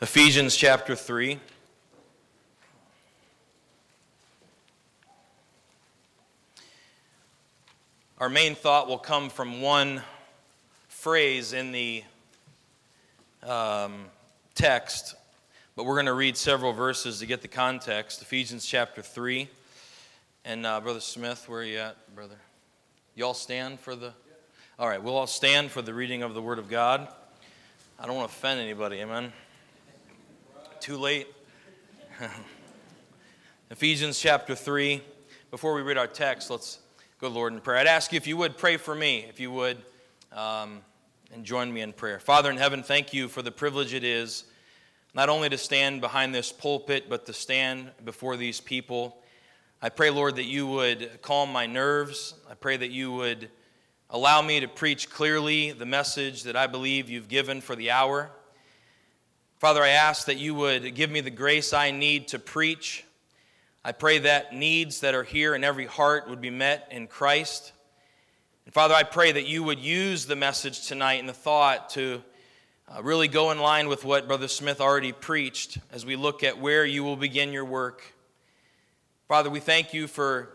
Ephesians chapter 3. Our main thought will come from one phrase in the um, text, but we're going to read several verses to get the context. Ephesians chapter 3. And uh, Brother Smith, where are you at, brother? You all stand for the. All right, we'll all stand for the reading of the Word of God. I don't want to offend anybody, amen? Too late. Ephesians chapter 3. Before we read our text, let's go, Lord, in prayer. I'd ask you if you would pray for me, if you would, um, and join me in prayer. Father in heaven, thank you for the privilege it is not only to stand behind this pulpit, but to stand before these people. I pray, Lord, that you would calm my nerves. I pray that you would Allow me to preach clearly the message that I believe you've given for the hour. Father, I ask that you would give me the grace I need to preach. I pray that needs that are here in every heart would be met in Christ. And Father, I pray that you would use the message tonight and the thought to uh, really go in line with what Brother Smith already preached as we look at where you will begin your work. Father, we thank you for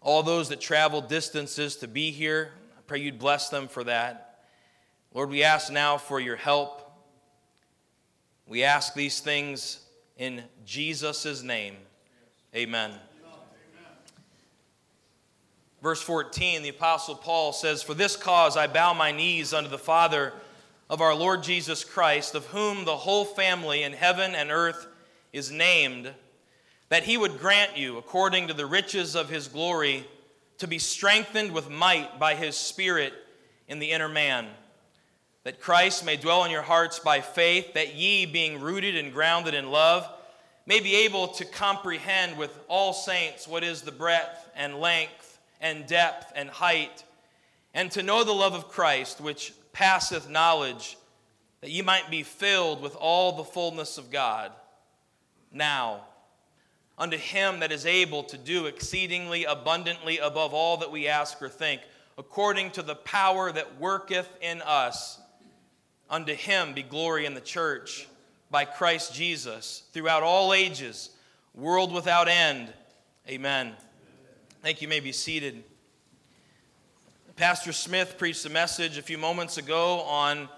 all those that travel distances to be here. I pray you'd bless them for that. Lord, we ask now for your help. We ask these things in Jesus' name. Amen. Verse 14, the Apostle Paul says, For this cause I bow my knees unto the Father of our Lord Jesus Christ, of whom the whole family in heaven and earth is named, that he would grant you, according to the riches of his glory, to be strengthened with might by his Spirit in the inner man, that Christ may dwell in your hearts by faith, that ye, being rooted and grounded in love, may be able to comprehend with all saints what is the breadth and length and depth and height, and to know the love of Christ, which passeth knowledge, that ye might be filled with all the fullness of God. Now, unto him that is able to do exceedingly abundantly above all that we ask or think, according to the power that worketh in us. Unto him be glory in the church by Christ Jesus throughout all ages, world without end. Amen. Thank you. you may be seated. Pastor Smith preached a message a few moments ago on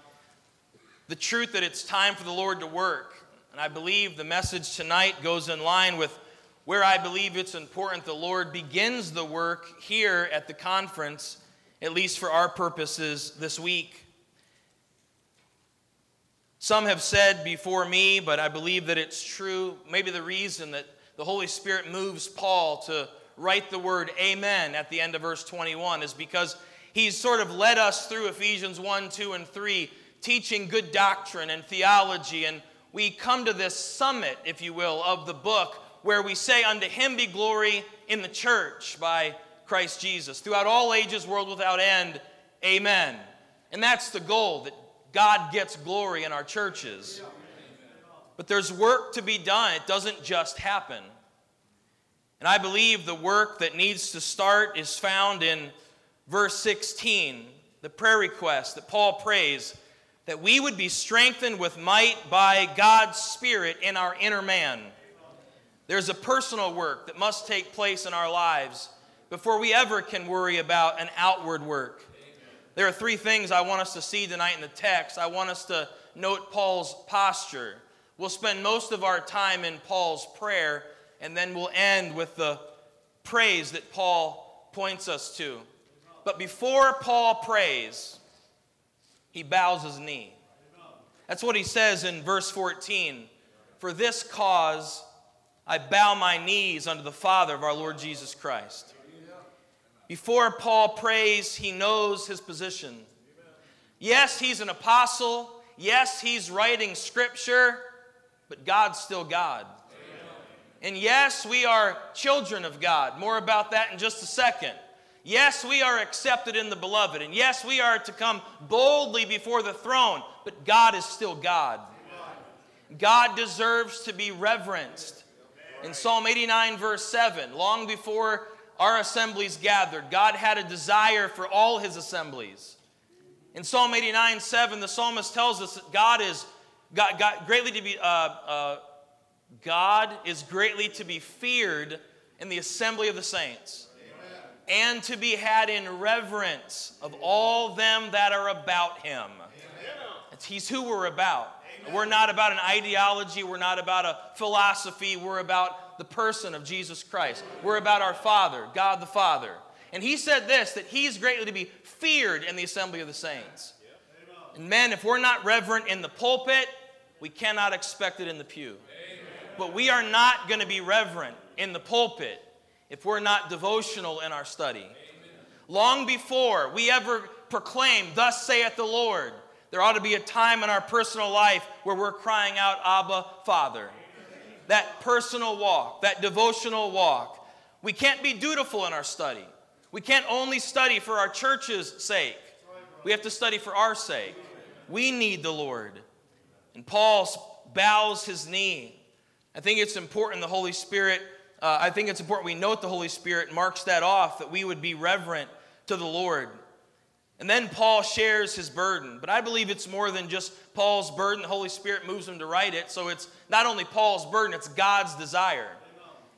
the truth that it's time for the Lord to work. And I believe the message tonight goes in line with where I believe it's important the Lord begins the work here at the conference, at least for our purposes this week. Some have said before me, but I believe that it's true. Maybe the reason that the Holy Spirit moves Paul to write the word amen at the end of verse 21 is because he's sort of led us through Ephesians 1, 2, and 3, teaching good doctrine and theology. And we come to this summit, if you will, of the book where we say, Unto him be glory in the church by Christ Jesus. Throughout all ages, world without end, amen. And that's the goal, that God gets glory in our churches. But there's work to be done, it doesn't just happen. And I believe the work that needs to start is found in verse 16, the prayer request that Paul prays that we would be strengthened with might by God's Spirit in our inner man there's a personal work that must take place in our lives before we ever can worry about an outward work. There are three things I want us to see tonight in the text. I want us to note Paul's posture. We'll spend most of our time in Paul's prayer, and then we'll end with the praise that Paul points us to. But before Paul prays, he bows his knee. That's what he says in verse 14. For this cause I bow my knees unto the Father of our Lord Jesus Christ. Before Paul prays, he knows his position. Yes, he's an apostle. Yes, he's writing scripture, but God's still God. And yes, we are children of God. More about that in just a second. Yes, we are accepted in the beloved. And yes, we are to come boldly before the throne, but God is still God. God deserves to be reverenced. In Psalm 89, verse 7, long before our assemblies gathered, God had a desire for all his assemblies. In Psalm 89, 7, the psalmist tells us that God is God, God greatly to be, uh, uh, God is greatly to be feared in the assembly of the saints, Amen. and to be had in reverence of all them that are about him. He's who we're about. Amen. We're not about an ideology, we're not about a philosophy, we're about the person of Jesus Christ. We're about our Father, God the Father. And he said this that he's greatly to be feared in the assembly of the saints. And men, if we're not reverent in the pulpit, we cannot expect it in the pew. But we are not going to be reverent in the pulpit if we're not devotional in our study. Long before we ever proclaim, Thus saith the Lord, there ought to be a time in our personal life where we're crying out, Abba, Father. That personal walk, that devotional walk. We can't be dutiful in our study. We can't only study for our church's sake, we have to study for our sake. We need the Lord. And Paul bows his knee. I think it's important the Holy Spirit, uh, I think it's important we note the Holy Spirit marks that off, that we would be reverent to the Lord. And then Paul shares his burden. But I believe it's more than just Paul's burden. The Holy Spirit moves him to write it. So it's not only Paul's burden, it's God's desire.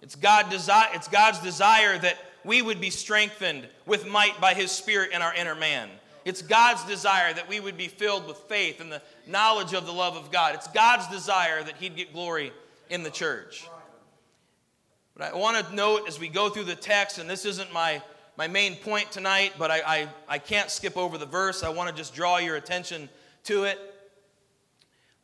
It's, God desi- it's God's desire that we would be strengthened with might by his Spirit in our inner man. It's God's desire that we would be filled with faith and the knowledge of the love of God. It's God's desire that He'd get glory in the church. But I want to note as we go through the text, and this isn't my, my main point tonight, but I, I, I can't skip over the verse. I want to just draw your attention to it.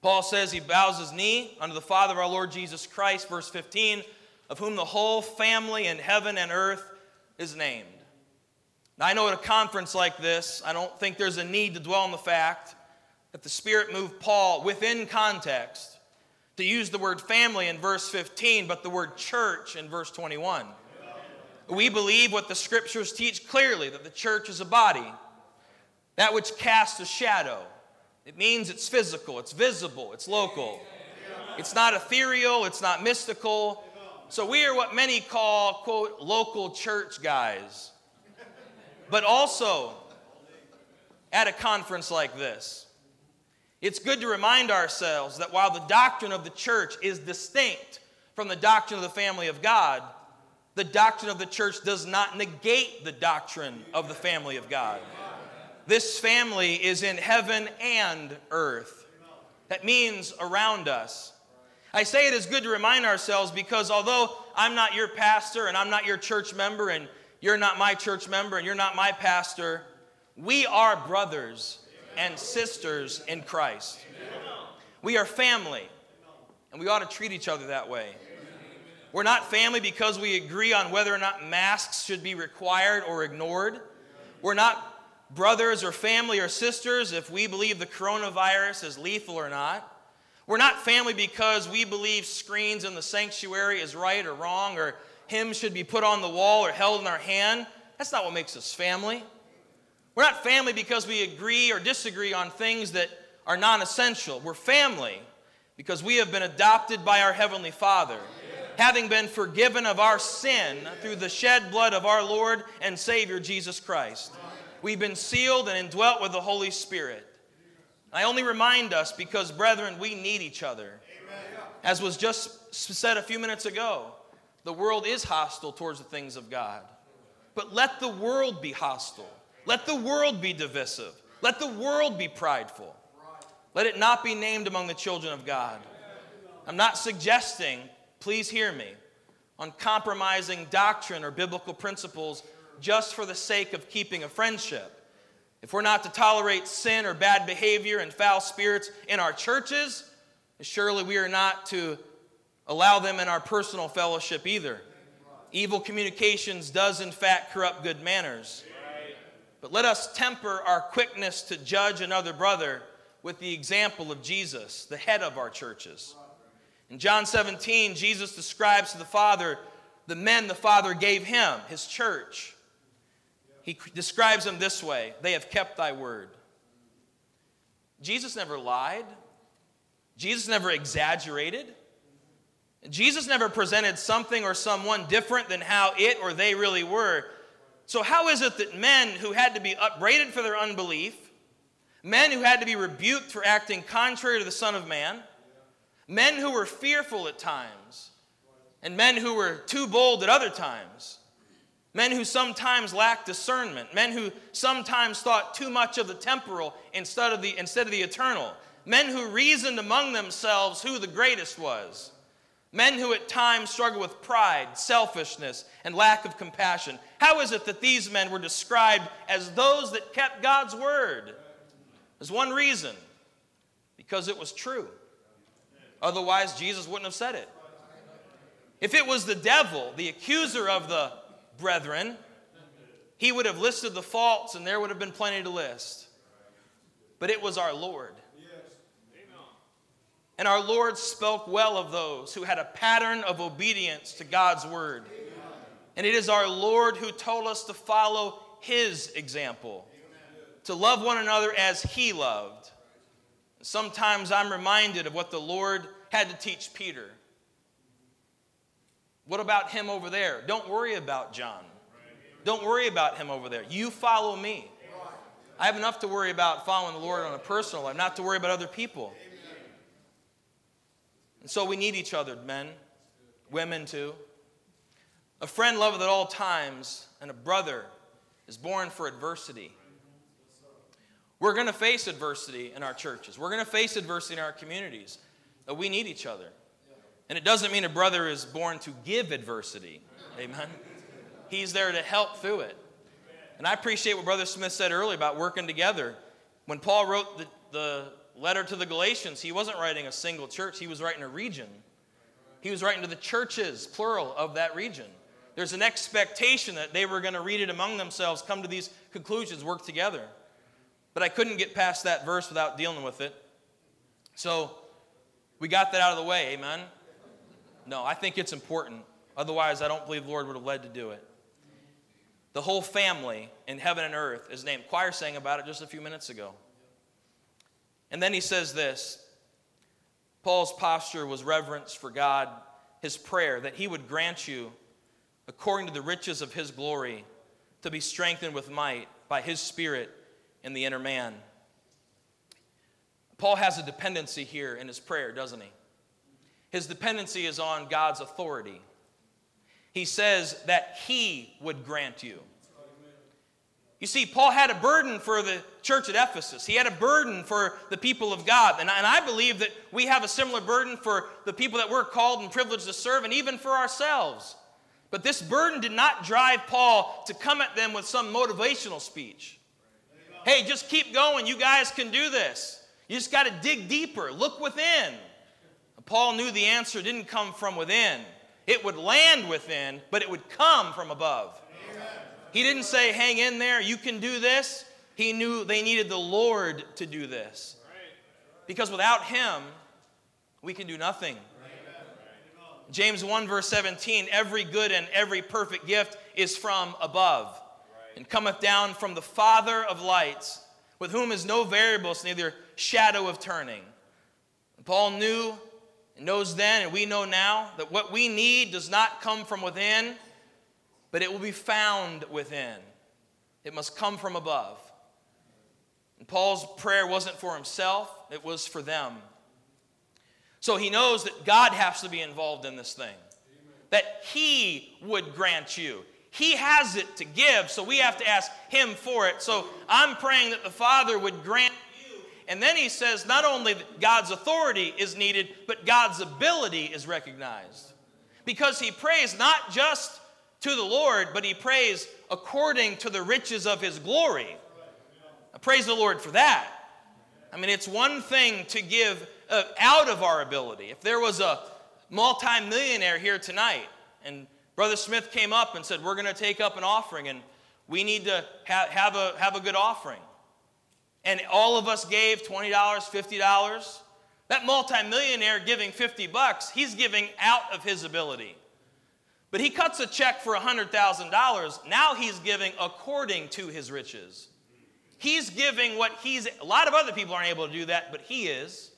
Paul says he bows his knee unto the Father of our Lord Jesus Christ, verse 15, of whom the whole family in heaven and earth is named. Now, I know at a conference like this, I don't think there's a need to dwell on the fact that the Spirit moved Paul within context to use the word family in verse 15, but the word church in verse 21. We believe what the scriptures teach clearly that the church is a body, that which casts a shadow. It means it's physical, it's visible, it's local. It's not ethereal, it's not mystical. So we are what many call, quote, local church guys but also at a conference like this. It's good to remind ourselves that while the doctrine of the church is distinct from the doctrine of the family of God, the doctrine of the church does not negate the doctrine of the family of God. This family is in heaven and earth. That means around us. I say it is good to remind ourselves because although I'm not your pastor and I'm not your church member and you're not my church member and you're not my pastor. We are brothers and sisters in Christ. We are family, and we ought to treat each other that way. We're not family because we agree on whether or not masks should be required or ignored. We're not brothers or family or sisters if we believe the coronavirus is lethal or not. We're not family because we believe screens in the sanctuary is right or wrong or hymns should be put on the wall or held in our hand. That's not what makes us family. We're not family because we agree or disagree on things that are non essential. We're family because we have been adopted by our Heavenly Father, having been forgiven of our sin through the shed blood of our Lord and Savior Jesus Christ. We've been sealed and indwelt with the Holy Spirit. I only remind us because, brethren, we need each other. As was just said a few minutes ago, the world is hostile towards the things of God. But let the world be hostile. Let the world be divisive. Let the world be prideful. Let it not be named among the children of God. I'm not suggesting, please hear me, on compromising doctrine or biblical principles just for the sake of keeping a friendship. If we're not to tolerate sin or bad behavior and foul spirits in our churches, surely we are not to allow them in our personal fellowship either. Evil communications does, in fact, corrupt good manners. But let us temper our quickness to judge another brother with the example of Jesus, the head of our churches. In John 17, Jesus describes to the Father the men the Father gave him, his church. He describes them this way They have kept thy word. Jesus never lied, Jesus never exaggerated. Jesus never presented something or someone different than how it or they really were. So, how is it that men who had to be upbraided for their unbelief, men who had to be rebuked for acting contrary to the Son of Man, men who were fearful at times, and men who were too bold at other times, men who sometimes lacked discernment, men who sometimes thought too much of the temporal instead of the, instead of the eternal, men who reasoned among themselves who the greatest was. Men who at times struggle with pride, selfishness, and lack of compassion. How is it that these men were described as those that kept God's word? There's one reason because it was true. Otherwise, Jesus wouldn't have said it. If it was the devil, the accuser of the brethren, he would have listed the faults and there would have been plenty to list. But it was our Lord. And our Lord spoke well of those who had a pattern of obedience to God's word. And it is our Lord who told us to follow his example, to love one another as he loved. Sometimes I'm reminded of what the Lord had to teach Peter. What about him over there? Don't worry about John. Don't worry about him over there. You follow me. I have enough to worry about following the Lord on a personal life, not to worry about other people. And so we need each other, men, women too. A friend loveth at all times, and a brother is born for adversity. We're going to face adversity in our churches. We're going to face adversity in our communities. We need each other. And it doesn't mean a brother is born to give adversity. Amen. He's there to help through it. And I appreciate what Brother Smith said earlier about working together. When Paul wrote the, the letter to the Galatians, he wasn't writing a single church, he was writing a region. He was writing to the churches, plural, of that region. There's an expectation that they were going to read it among themselves, come to these conclusions, work together. But I couldn't get past that verse without dealing with it. So we got that out of the way, amen? No, I think it's important. Otherwise, I don't believe the Lord would have led to do it. The whole family in heaven and earth is named. Choir sang about it just a few minutes ago. And then he says this Paul's posture was reverence for God, his prayer that he would grant you, according to the riches of his glory, to be strengthened with might by his spirit in the inner man. Paul has a dependency here in his prayer, doesn't he? His dependency is on God's authority. He says that he would grant you. You see, Paul had a burden for the church at Ephesus. He had a burden for the people of God. And I, and I believe that we have a similar burden for the people that we're called and privileged to serve, and even for ourselves. But this burden did not drive Paul to come at them with some motivational speech. Hey, just keep going. You guys can do this. You just got to dig deeper. Look within. Paul knew the answer didn't come from within, it would land within, but it would come from above. He didn't say, hang in there, you can do this. He knew they needed the Lord to do this. Because without Him, we can do nothing. James 1, verse 17 every good and every perfect gift is from above and cometh down from the Father of lights, with whom is no variableness, neither shadow of turning. Paul knew and knows then, and we know now, that what we need does not come from within, but it will be found within. It must come from above. And Paul's prayer wasn't for himself, it was for them. So he knows that God has to be involved in this thing, that he would grant you. He has it to give, so we have to ask him for it. So I'm praying that the Father would grant. And then he says not only God's authority is needed, but God's ability is recognized. Because he prays not just to the Lord, but he prays according to the riches of his glory. I praise the Lord for that. I mean, it's one thing to give uh, out of our ability. If there was a multimillionaire here tonight and Brother Smith came up and said, We're going to take up an offering and we need to ha- have, a, have a good offering. And all of us gave $20, $50. That multimillionaire giving 50 bucks, he's giving out of his ability. But he cuts a check for $100,000. Now he's giving according to his riches. He's giving what he's, a lot of other people aren't able to do that, but he is.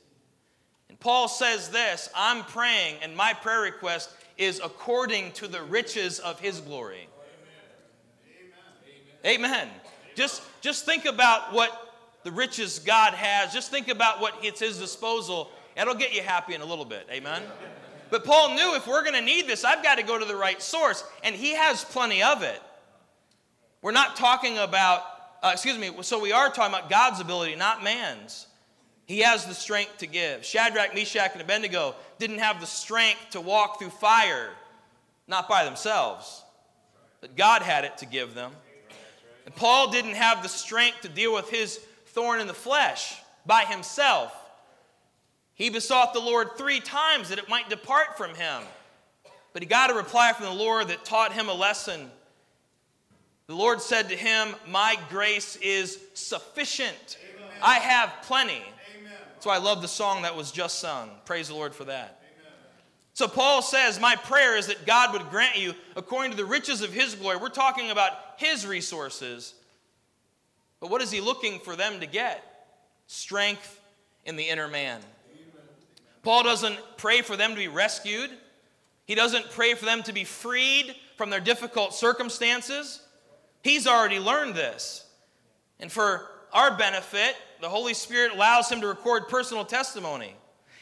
And Paul says this I'm praying, and my prayer request is according to the riches of his glory. Amen. Amen. Amen. Just, just think about what the riches God has, just think about what it's His disposal. It'll get you happy in a little bit. Amen? But Paul knew if we're going to need this, I've got to go to the right source, and he has plenty of it. We're not talking about, uh, excuse me, so we are talking about God's ability, not man's. He has the strength to give. Shadrach, Meshach, and Abednego didn't have the strength to walk through fire, not by themselves, but God had it to give them. And Paul didn't have the strength to deal with his thorn in the flesh by himself. He besought the Lord three times that it might depart from him. But he got a reply from the Lord that taught him a lesson. The Lord said to him, My grace is sufficient. Amen. I have plenty. Amen. So I love the song that was just sung. Praise the Lord for that. Amen. So Paul says, My prayer is that God would grant you, according to the riches of his glory, we're talking about his resources. But what is he looking for them to get? Strength in the inner man. Paul doesn't pray for them to be rescued. He doesn't pray for them to be freed from their difficult circumstances. He's already learned this. And for our benefit, the Holy Spirit allows him to record personal testimony.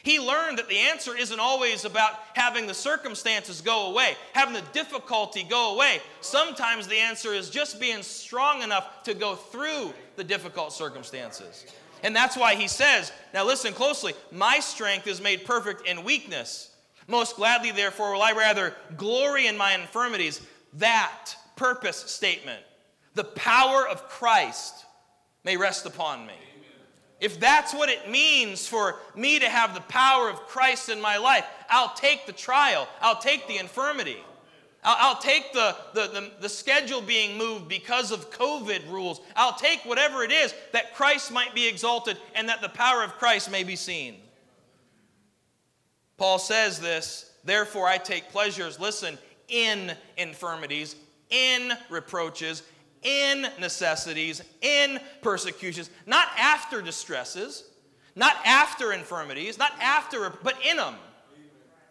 He learned that the answer isn't always about having the circumstances go away, having the difficulty go away. Sometimes the answer is just being strong enough to go through the difficult circumstances. And that's why he says, now listen closely, my strength is made perfect in weakness. Most gladly, therefore, will I rather glory in my infirmities. That purpose statement, the power of Christ may rest upon me. If that's what it means for me to have the power of Christ in my life, I'll take the trial, I'll take the infirmity. I'll, I'll take the, the, the, the schedule being moved because of COVID rules. I'll take whatever it is that Christ might be exalted and that the power of Christ may be seen. Paul says this, therefore I take pleasures, listen, in infirmities, in reproaches, in necessities, in persecutions, not after distresses, not after infirmities, not after, but in them.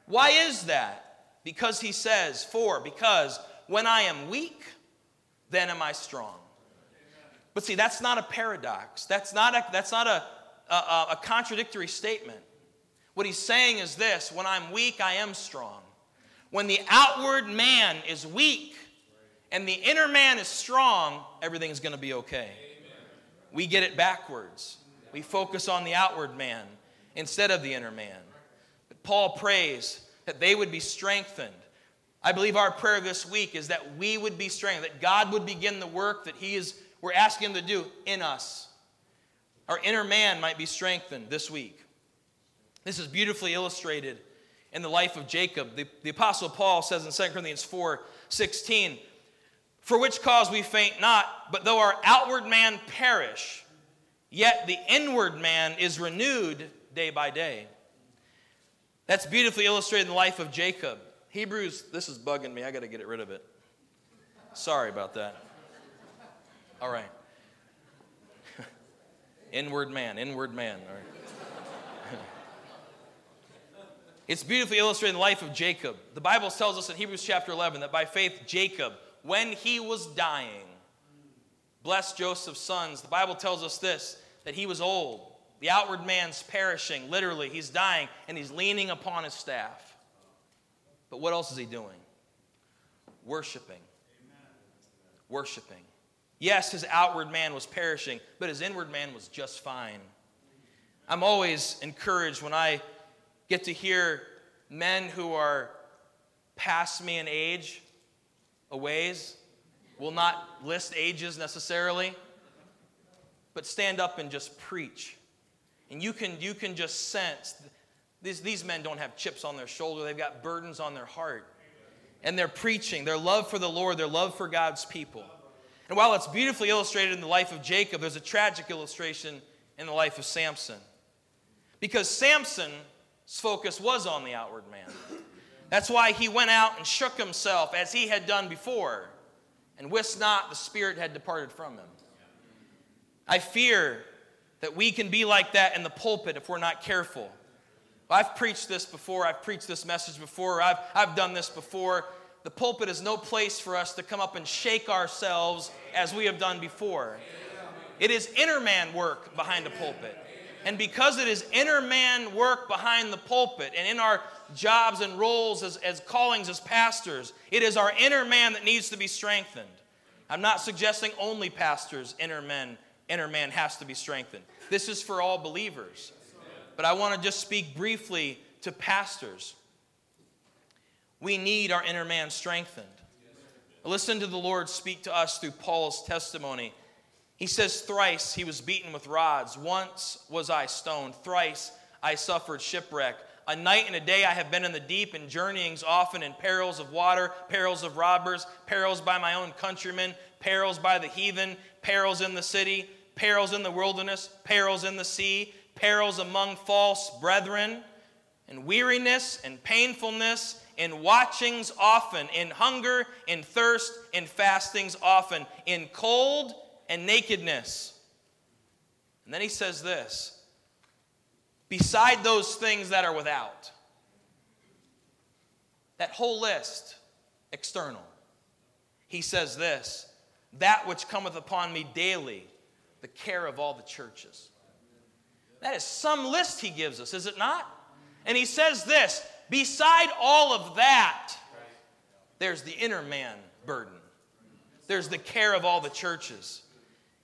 Why is that? Because he says, For, because when I am weak, then am I strong. But see, that's not a paradox. That's not a, that's not a, a, a contradictory statement. What he's saying is this when I'm weak, I am strong. When the outward man is weak and the inner man is strong, everything is going to be okay. We get it backwards. We focus on the outward man instead of the inner man. But Paul prays that they would be strengthened. I believe our prayer this week is that we would be strengthened, that God would begin the work that He is, we're asking Him to do in us. Our inner man might be strengthened this week. This is beautifully illustrated in the life of Jacob. The, the Apostle Paul says in 2 Corinthians 4 16, For which cause we faint not, but though our outward man perish, yet the inward man is renewed day by day. That's beautifully illustrated in the life of Jacob. Hebrews, this is bugging me. I got to get it rid of it. Sorry about that. All right. inward man, inward man. All right. it's beautifully illustrated in the life of Jacob. The Bible tells us in Hebrews chapter 11 that by faith, Jacob, when he was dying, Bless Joseph's sons. The Bible tells us this that he was old the outward man's perishing, literally, he's dying, and he's leaning upon his staff. But what else is he doing? Worshiping. Worshiping. Yes, his outward man was perishing, but his inward man was just fine. I'm always encouraged when I get to hear men who are past me in age, a ways, will not list ages necessarily, but stand up and just preach and you can, you can just sense these, these men don't have chips on their shoulder, they've got burdens on their heart. And they're preaching their love for the Lord, their love for God's people. And while it's beautifully illustrated in the life of Jacob, there's a tragic illustration in the life of Samson. Because Samson's focus was on the outward man. That's why he went out and shook himself as he had done before, and wist not the Spirit had departed from him. I fear that we can be like that in the pulpit if we're not careful. I've preached this before, I've preached this message before, I've, I've done this before. The pulpit is no place for us to come up and shake ourselves as we have done before. It is inner man work behind the pulpit. And because it is inner man work behind the pulpit and in our jobs and roles as, as callings as pastors, it is our inner man that needs to be strengthened. I'm not suggesting only pastors, inner men, inner man has to be strengthened. This is for all believers. But I want to just speak briefly to pastors. We need our inner man strengthened. Listen to the Lord speak to us through Paul's testimony. He says, Thrice he was beaten with rods. Once was I stoned. Thrice I suffered shipwreck. A night and a day I have been in the deep, in journeyings often, in perils of water, perils of robbers, perils by my own countrymen, perils by the heathen, perils in the city, perils in the wilderness, perils in the sea, perils among false brethren, and weariness and painfulness, in watchings often, in hunger, in thirst, in fastings often, in cold and nakedness. And then he says this beside those things that are without. That whole list, external. He says this that which cometh upon me daily, the care of all the churches. That is some list he gives us, is it not? And he says this beside all of that, there's the inner man burden. There's the care of all the churches.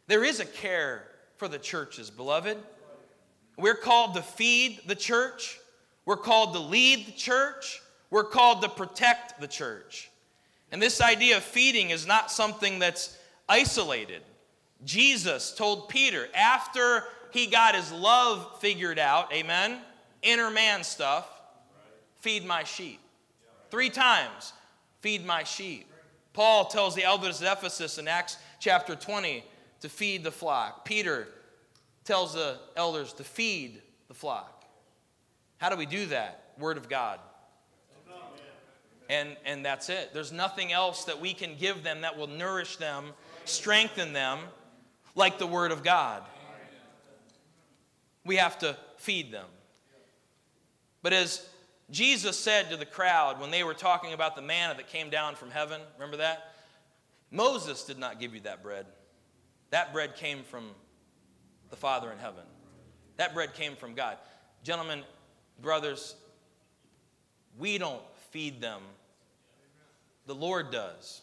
There is a care for the churches, beloved. We're called to feed the church, we're called to lead the church, we're called to protect the church. And this idea of feeding is not something that's isolated. Jesus told Peter after he got his love figured out, amen, inner man stuff, feed my sheep. Three times, feed my sheep. Paul tells the elders of Ephesus in Acts chapter 20, to feed the flock. Peter tells the elders to feed the flock. How do we do that? Word of God. And, and that's it. There's nothing else that we can give them that will nourish them, strengthen them, like the Word of God. We have to feed them. But as Jesus said to the crowd when they were talking about the manna that came down from heaven, remember that? Moses did not give you that bread. That bread came from the Father in heaven. That bread came from God. Gentlemen, brothers, we don't feed them. The Lord does.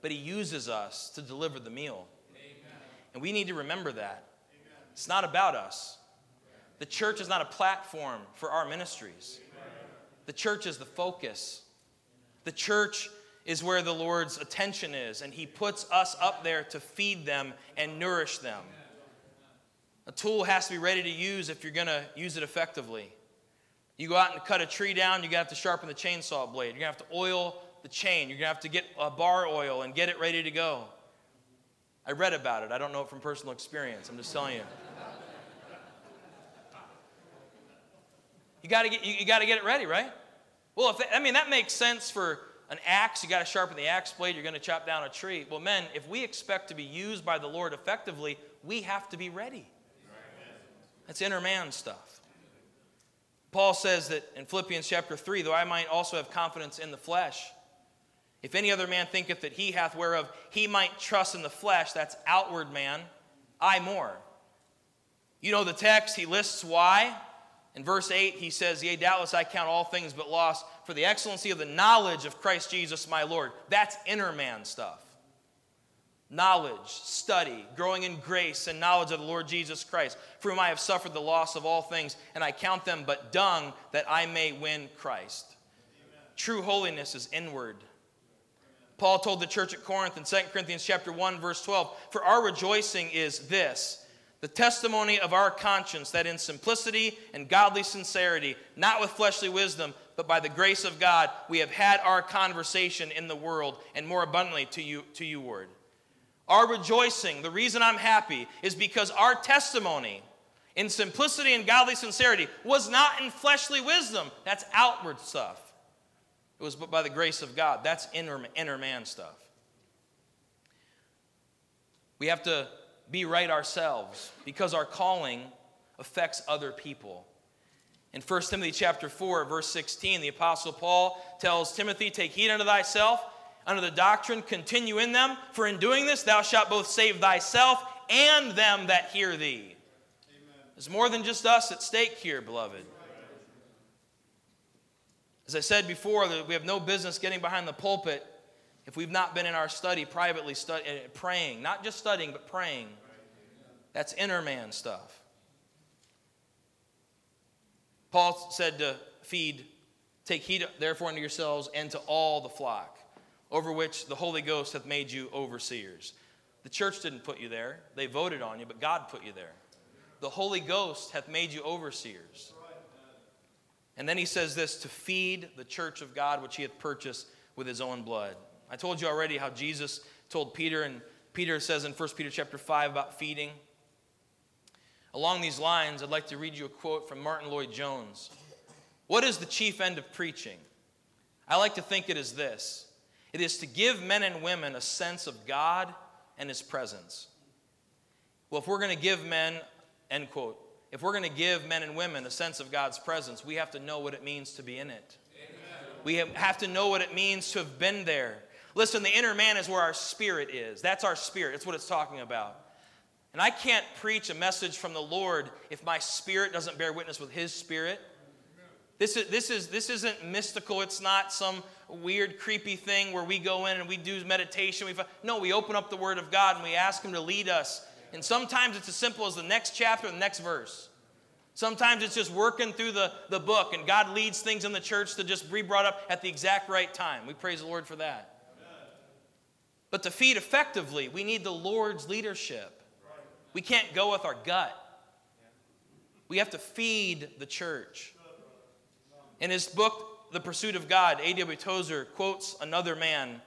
But He uses us to deliver the meal. And we need to remember that. It's not about us. The church is not a platform for our ministries. The church is the focus. The church is where the Lord's attention is, and He puts us up there to feed them and nourish them. A tool has to be ready to use if you're going to use it effectively. You go out and cut a tree down, you're going to have to sharpen the chainsaw blade. You're going to have to oil the chain. You're going to have to get a bar oil and get it ready to go. I read about it. I don't know it from personal experience. I'm just telling you. You got to get you, you got to get it ready, right? Well, if I mean that makes sense for an axe, you got to sharpen the axe blade, you're going to chop down a tree. Well, men, if we expect to be used by the Lord effectively, we have to be ready. That's inner man stuff. Paul says that in Philippians chapter 3, though I might also have confidence in the flesh, if any other man thinketh that he hath whereof he might trust in the flesh, that's outward man, I more. You know the text, he lists why. In verse 8, he says, Yea, doubtless I count all things but loss for the excellency of the knowledge of Christ Jesus my Lord. That's inner man stuff. Knowledge, study, growing in grace and knowledge of the Lord Jesus Christ, for whom I have suffered the loss of all things, and I count them but dung that I may win Christ. Amen. True holiness is inward. Paul told the church at Corinth in 2 Corinthians chapter 1 verse 12, "For our rejoicing is this, the testimony of our conscience that in simplicity and godly sincerity, not with fleshly wisdom, but by the grace of God, we have had our conversation in the world and more abundantly to you, to you word. Our rejoicing, the reason I'm happy, is because our testimony in simplicity and godly sincerity was not in fleshly wisdom. That's outward stuff. It was by the grace of God. That's inner, inner man stuff. We have to be right ourselves because our calling affects other people. In 1 Timothy chapter 4, verse 16, the apostle Paul tells Timothy, "Take heed unto thyself, unto the doctrine, continue in them, for in doing this thou shalt both save thyself and them that hear thee. There's more than just us at stake here, beloved. As I said before, we have no business getting behind the pulpit if we've not been in our study privately study, eh, praying, not just studying, but praying. That's inner man stuff. Paul said to feed, take heed therefore unto yourselves and to all the flock, over which the Holy Ghost hath made you overseers. The church didn't put you there, they voted on you, but God put you there. The Holy Ghost hath made you overseers. And then he says this to feed the church of God, which he hath purchased with his own blood. I told you already how Jesus told Peter, and Peter says in 1 Peter chapter 5 about feeding. Along these lines, I'd like to read you a quote from Martyn Lloyd-Jones. What is the chief end of preaching? I like to think it is this it is to give men and women a sense of God and His presence. Well, if we're going to give men, end quote, if we're going to give men and women a sense of God's presence, we have to know what it means to be in it. Amen. We have to know what it means to have been there. Listen, the inner man is where our spirit is. That's our spirit. That's what it's talking about. And I can't preach a message from the Lord if my spirit doesn't bear witness with His spirit. This, is, this, is, this isn't mystical. It's not some weird, creepy thing where we go in and we do meditation. We, no, we open up the Word of God and we ask Him to lead us and sometimes it's as simple as the next chapter, the next verse. Sometimes it's just working through the, the book, and God leads things in the church to just be brought up at the exact right time. We praise the Lord for that. But to feed effectively, we need the Lord's leadership. We can't go with our gut. We have to feed the church. In his book, The Pursuit of God, A.W. Tozer quotes another man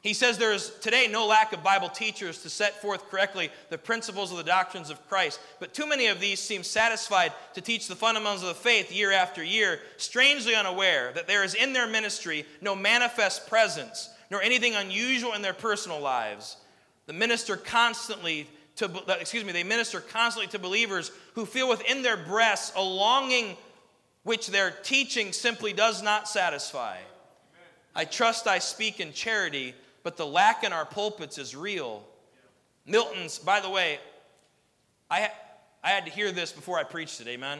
he says there is today no lack of Bible teachers to set forth correctly the principles of the doctrines of Christ, but too many of these seem satisfied to teach the fundamentals of the faith year after year, strangely unaware that there is in their ministry no manifest presence, nor anything unusual in their personal lives. The minister constantly to excuse me, they minister constantly to believers who feel within their breasts a longing which their teaching simply does not satisfy. I trust I speak in charity but the lack in our pulpits is real. Milton's, by the way, I, I had to hear this before I preached today, man.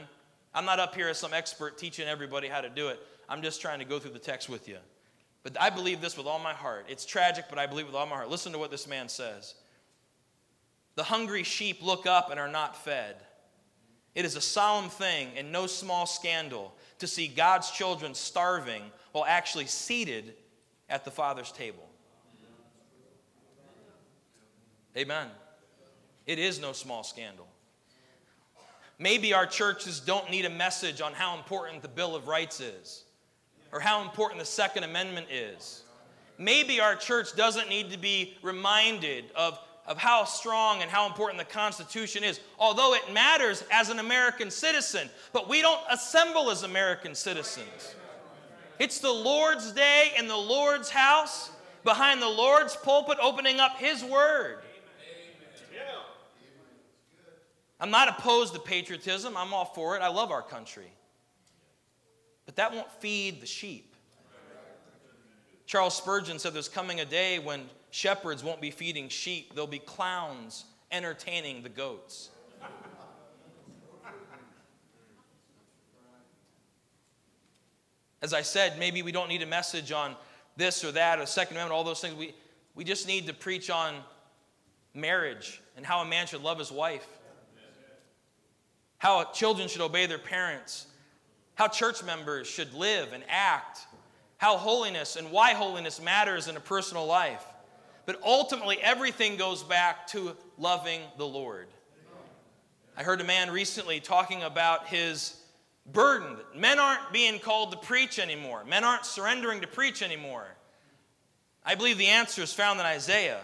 I'm not up here as some expert teaching everybody how to do it. I'm just trying to go through the text with you. But I believe this with all my heart. It's tragic, but I believe with all my heart. Listen to what this man says The hungry sheep look up and are not fed. It is a solemn thing and no small scandal to see God's children starving while actually seated at the Father's table. Amen. It is no small scandal. Maybe our churches don't need a message on how important the Bill of Rights is or how important the Second Amendment is. Maybe our church doesn't need to be reminded of, of how strong and how important the Constitution is, although it matters as an American citizen. But we don't assemble as American citizens. It's the Lord's day in the Lord's house, behind the Lord's pulpit, opening up His Word. I'm not opposed to patriotism, I'm all for it. I love our country. But that won't feed the sheep. Charles Spurgeon said there's coming a day when shepherds won't be feeding sheep, there'll be clowns entertaining the goats. As I said, maybe we don't need a message on this or that or Second Amendment, all those things. We, we just need to preach on marriage and how a man should love his wife how children should obey their parents, how church members should live and act, how holiness and why holiness matters in a personal life. But ultimately, everything goes back to loving the Lord. I heard a man recently talking about his burden that men aren't being called to preach anymore, men aren't surrendering to preach anymore. I believe the answer is found in Isaiah.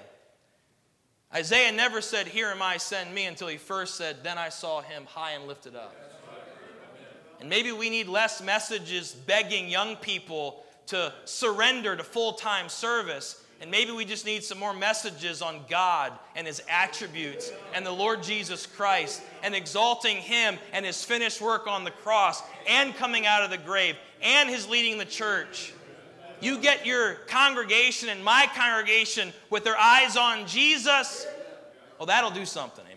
Isaiah never said, Here am I, send me, until he first said, Then I saw him high and lifted up. And maybe we need less messages begging young people to surrender to full time service. And maybe we just need some more messages on God and His attributes and the Lord Jesus Christ and exalting Him and His finished work on the cross and coming out of the grave and His leading the church. You get your congregation and my congregation with their eyes on Jesus, Well, that'll do something. Amen.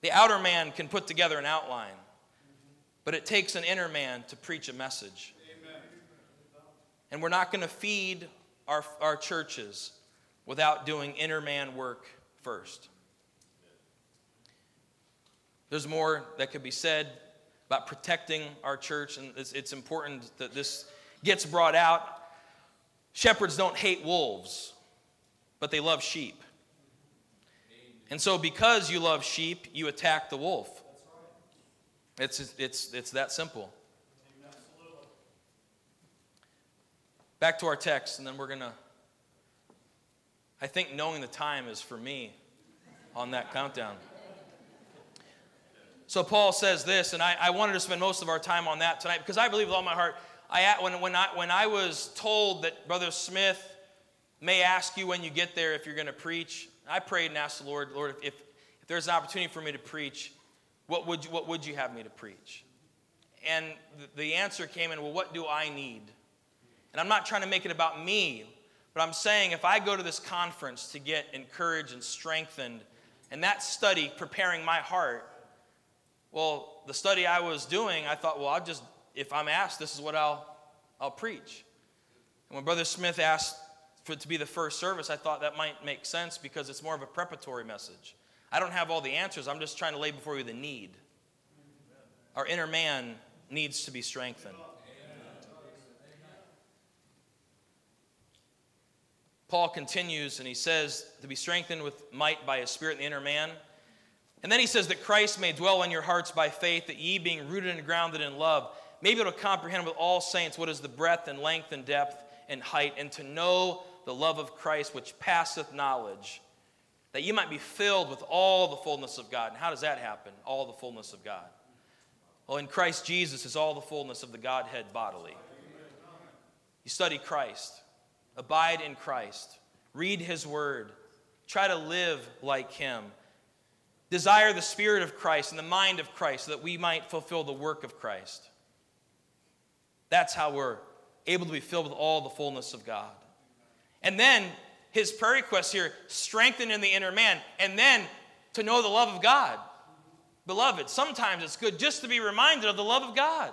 The outer man can put together an outline, but it takes an inner man to preach a message. And we're not going to feed our, our churches without doing inner man work first. There's more that could be said about protecting our church, and it's, it's important that this gets brought out. Shepherds don't hate wolves, but they love sheep. And so, because you love sheep, you attack the wolf. It's, it's, it's that simple. Back to our text, and then we're going to. I think knowing the time is for me on that countdown. So Paul says this, and I, I, wanted to spend most of our time on that tonight because I believe with all my heart. I, when, when, I, when I was told that Brother Smith may ask you when you get there if you're going to preach, I prayed and asked the Lord, Lord, if, if there's an opportunity for me to preach, what would, you, what would you have me to preach? And the answer came in, well, what do I need? And I'm not trying to make it about me, but I'm saying if I go to this conference to get encouraged and strengthened, and that study preparing my heart, well, the study I was doing, I thought, well, I'll just, if I'm asked, this is what I'll, I'll preach. And when Brother Smith asked for it to be the first service, I thought that might make sense because it's more of a preparatory message. I don't have all the answers, I'm just trying to lay before you the need. Our inner man needs to be strengthened. Paul continues and he says, to be strengthened with might by his spirit in the inner man. And then he says that Christ may dwell in your hearts by faith, that ye, being rooted and grounded in love, may be able to comprehend with all saints what is the breadth and length and depth and height, and to know the love of Christ which passeth knowledge, that you might be filled with all the fullness of God. And how does that happen? All the fullness of God. Well, in Christ Jesus is all the fullness of the Godhead bodily. You study Christ, abide in Christ, read His Word, try to live like Him desire the Spirit of Christ and the mind of Christ so that we might fulfill the work of Christ. That's how we're able to be filled with all the fullness of God. And then his prayer request here strengthen in the inner man, and then to know the love of God. Beloved, sometimes it's good just to be reminded of the love of God.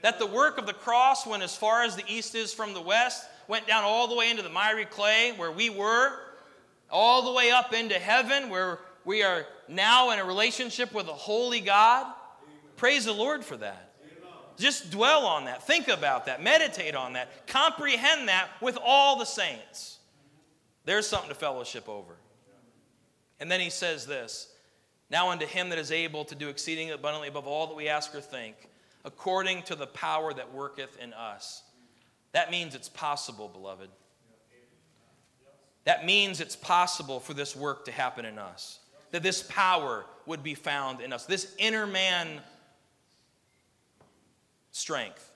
That the work of the cross went as far as the east is from the west, went down all the way into the miry clay where we were, all the way up into heaven where we are now in a relationship with a holy God. Praise the Lord for that. Just dwell on that. Think about that. Meditate on that. Comprehend that with all the saints. There's something to fellowship over. And then he says this Now unto him that is able to do exceeding abundantly above all that we ask or think, according to the power that worketh in us. That means it's possible, beloved. That means it's possible for this work to happen in us that this power would be found in us, this inner man strength.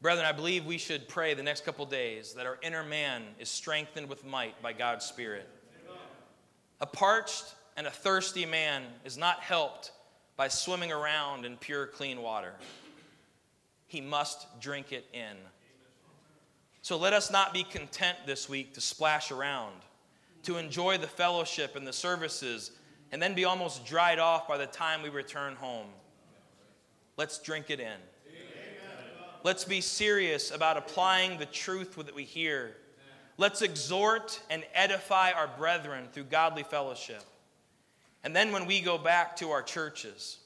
Brethren, I believe we should pray the next couple days that our inner man is strengthened with might by God's Spirit. A parched and a thirsty man is not helped by swimming around in pure, clean water. He must drink it in. So let us not be content this week to splash around to enjoy the fellowship and the services, and then be almost dried off by the time we return home. Let's drink it in. Let's be serious about applying the truth that we hear. Let's exhort and edify our brethren through godly fellowship. And then when we go back to our churches,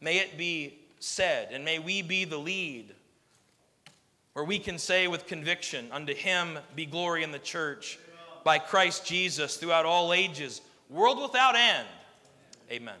may it be said, and may we be the lead, where we can say with conviction, Unto him be glory in the church by Christ Jesus throughout all ages, world without end. Amen.